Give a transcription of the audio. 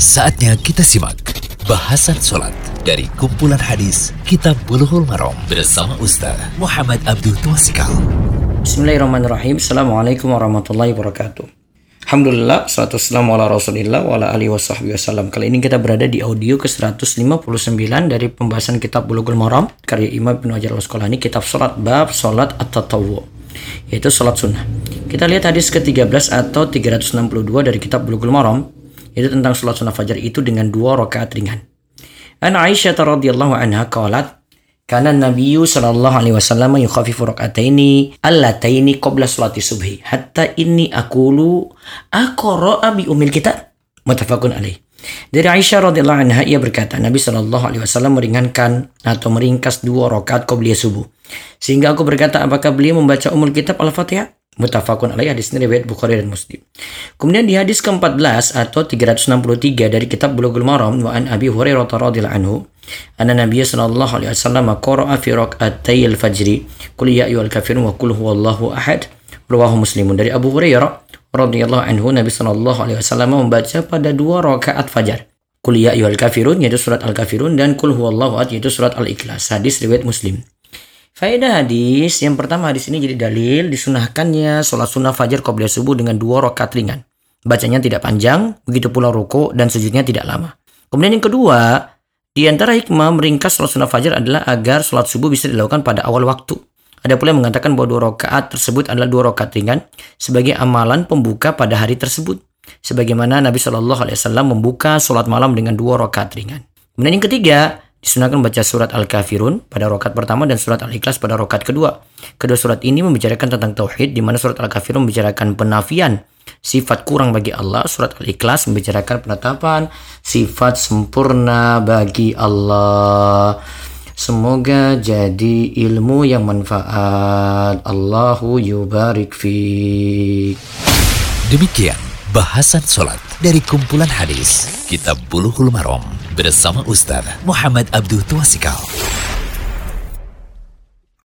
Saatnya kita simak bahasan sholat dari kumpulan hadis Kitab Bulughul Maram bersama Ustaz Muhammad Abdul Tuasikal. Bismillahirrahmanirrahim. Assalamualaikum warahmatullahi wabarakatuh. Alhamdulillah, salatu wassalamu ala rasulillah wa ala alihi wasahbihi wasallam. Kali ini kita berada di audio ke-159 dari pembahasan kitab Bulughul Maram karya Imam Ibnu Hajar al-Asqalani kitab salat bab salat at-tatawwu yaitu salat sunnah. Kita lihat hadis ke-13 atau 362 dari kitab Bulughul Maram itu tentang sholat sunnah fajar itu dengan dua rakaat ringan. An Aisyah radhiyallahu anha qalat karena Nabi sallallahu alaihi wasallam yukhafifu rak'ataini allataini qabla salati subhi hatta inni aqulu aqra bi umil kitab muttafaqun alaih. Dari Aisyah radhiyallahu anha ia berkata Nabi sallallahu alaihi wasallam meringankan atau meringkas dua rakaat qabliyah subuh. Sehingga aku berkata apakah beliau membaca umul kitab Al-Fatihah? Mutafakun alaih hadis ini riwayat Bukhari dan Muslim. Kemudian di hadis ke-14 atau 363 dari kitab Bulughul Maram wa an Abi Hurairah radhiyallahu anhu anna Nabi sallallahu alaihi wasallam qara'a fi rak'atay al-fajri qul ya ayyuhal kafirun wa qul huwallahu ahad rawahu Muslimun dari Abu Hurairah radhiyallahu anhu Nabi sallallahu alaihi wasallam membaca pada dua rakaat fajar. Qul ya ayyuhal kafirun yaitu surat Al-Kafirun dan qul huwallahu ahad yaitu surat Al-Ikhlas. Hadis riwayat Muslim. Faedah hadis, yang pertama hadis ini jadi dalil disunahkannya sholat sunnah fajar qobliyah subuh dengan dua rakaat ringan. Bacanya tidak panjang, begitu pula ruko dan sujudnya tidak lama. Kemudian yang kedua, di antara hikmah meringkas sholat sunnah fajar adalah agar sholat subuh bisa dilakukan pada awal waktu. Ada pula yang mengatakan bahwa dua rakaat tersebut adalah dua rakaat ringan sebagai amalan pembuka pada hari tersebut. Sebagaimana Nabi Shallallahu Alaihi Wasallam membuka sholat malam dengan dua rakaat ringan. Kemudian yang ketiga, Disunahkan membaca surat Al-Kafirun pada rokat pertama dan surat Al-Ikhlas pada rokat kedua. Kedua surat ini membicarakan tentang tauhid, di mana surat Al-Kafirun membicarakan penafian sifat kurang bagi Allah. Surat Al-Ikhlas membicarakan penetapan sifat sempurna bagi Allah. Semoga jadi ilmu yang manfaat. Allahu yubarik fi. Demikian bahasan sholat dari kumpulan hadis Kitab Bulughul Maram bersama Ustaz Muhammad Abdul Tuasikal.